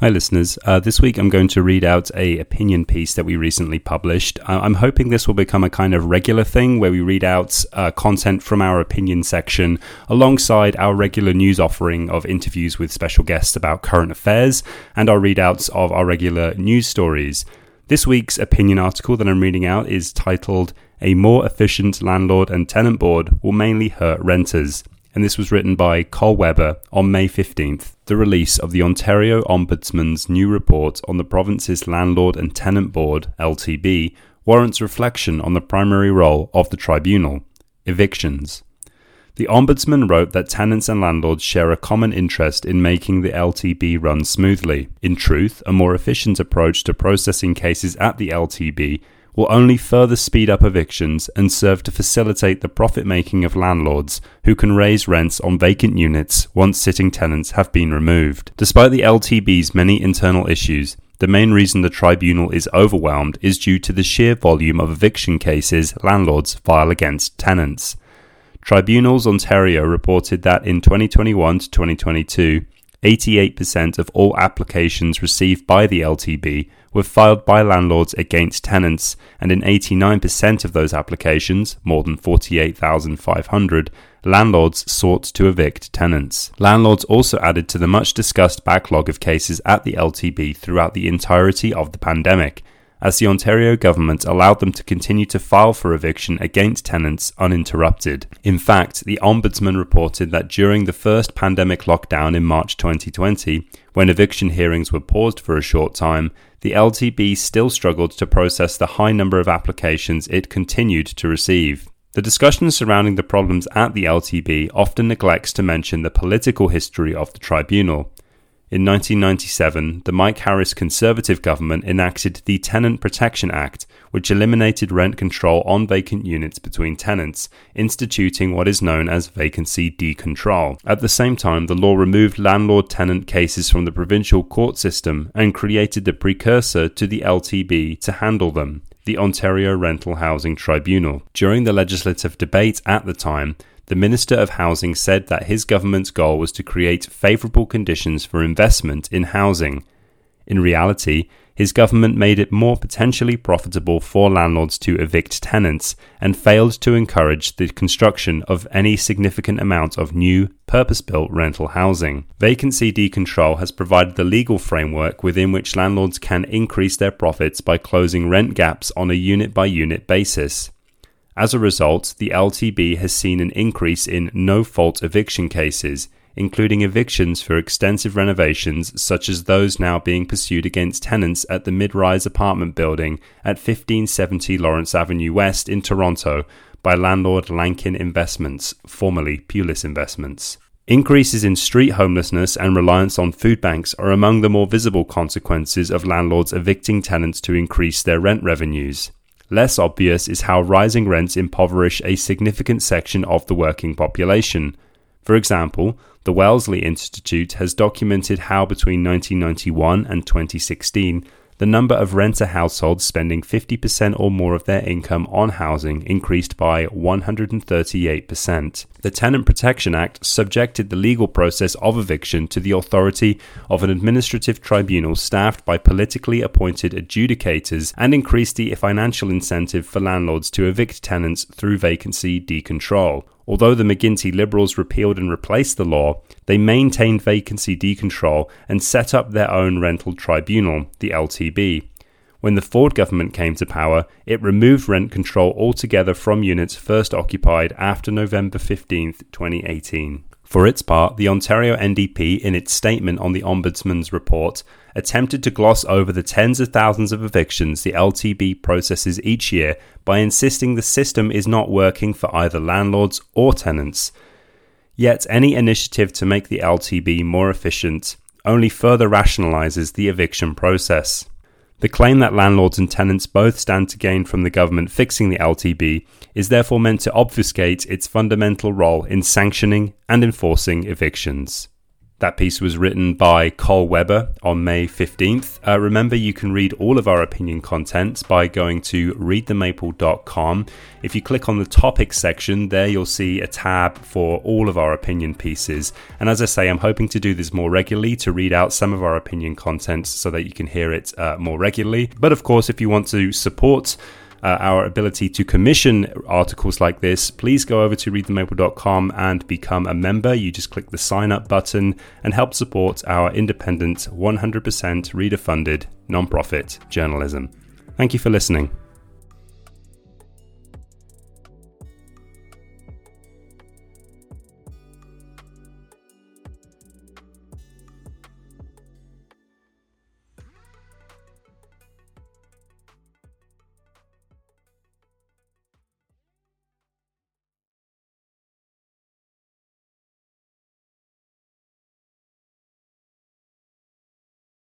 Hi, listeners. Uh, this week I'm going to read out a opinion piece that we recently published. Uh, I'm hoping this will become a kind of regular thing where we read out uh, content from our opinion section alongside our regular news offering of interviews with special guests about current affairs and our readouts of our regular news stories. This week's opinion article that I'm reading out is titled A More Efficient Landlord and Tenant Board Will Mainly Hurt Renters and this was written by Cole Webber on May 15th. The release of the Ontario Ombudsman's new report on the province's Landlord and Tenant Board, LTB, warrants reflection on the primary role of the tribunal evictions. The Ombudsman wrote that tenants and landlords share a common interest in making the LTB run smoothly. In truth, a more efficient approach to processing cases at the LTB will only further speed up evictions and serve to facilitate the profit making of landlords who can raise rents on vacant units once sitting tenants have been removed. Despite the LTB's many internal issues, the main reason the tribunal is overwhelmed is due to the sheer volume of eviction cases landlords file against tenants. Tribunals Ontario reported that in 2021 to 2022, 88% of all applications received by the LTB were filed by landlords against tenants, and in 89% of those applications, more than 48,500, landlords sought to evict tenants. Landlords also added to the much discussed backlog of cases at the LTB throughout the entirety of the pandemic, as the Ontario government allowed them to continue to file for eviction against tenants uninterrupted. In fact, the Ombudsman reported that during the first pandemic lockdown in March 2020, when eviction hearings were paused for a short time, the LTB still struggled to process the high number of applications it continued to receive. The discussion surrounding the problems at the LTB often neglects to mention the political history of the tribunal. In 1997, the Mike Harris Conservative government enacted the Tenant Protection Act, which eliminated rent control on vacant units between tenants, instituting what is known as vacancy decontrol. At the same time, the law removed landlord tenant cases from the provincial court system and created the precursor to the LTB to handle them the Ontario Rental Housing Tribunal. During the legislative debate at the time, the Minister of Housing said that his government's goal was to create favourable conditions for investment in housing. In reality, his government made it more potentially profitable for landlords to evict tenants and failed to encourage the construction of any significant amount of new, purpose built rental housing. Vacancy decontrol has provided the legal framework within which landlords can increase their profits by closing rent gaps on a unit by unit basis. As a result, the LTB has seen an increase in no fault eviction cases, including evictions for extensive renovations such as those now being pursued against tenants at the mid rise apartment building at 1570 Lawrence Avenue West in Toronto by landlord Lankin Investments, formerly Pulis Investments. Increases in street homelessness and reliance on food banks are among the more visible consequences of landlords evicting tenants to increase their rent revenues. Less obvious is how rising rents impoverish a significant section of the working population. For example, the Wellesley Institute has documented how between 1991 and 2016, the number of renter households spending 50% or more of their income on housing increased by 138%. The Tenant Protection Act subjected the legal process of eviction to the authority of an administrative tribunal staffed by politically appointed adjudicators and increased the financial incentive for landlords to evict tenants through vacancy decontrol. Although the McGuinty Liberals repealed and replaced the law, they maintained vacancy decontrol and set up their own rental tribunal, the LTB. When the Ford government came to power, it removed rent control altogether from units first occupied after November 15, 2018. For its part, the Ontario NDP, in its statement on the Ombudsman's report, attempted to gloss over the tens of thousands of evictions the LTB processes each year by insisting the system is not working for either landlords or tenants. Yet, any initiative to make the LTB more efficient only further rationalises the eviction process. The claim that landlords and tenants both stand to gain from the government fixing the LTB is therefore meant to obfuscate its fundamental role in sanctioning and enforcing evictions. That piece was written by Cole Webber on May 15th. Uh, remember, you can read all of our opinion content by going to readthemaple.com. If you click on the topics section, there you'll see a tab for all of our opinion pieces. And as I say, I'm hoping to do this more regularly to read out some of our opinion content so that you can hear it uh, more regularly. But of course, if you want to support uh, our ability to commission articles like this, please go over to readthemaple.com and become a member. You just click the sign up button and help support our independent, 100% reader funded nonprofit journalism. Thank you for listening.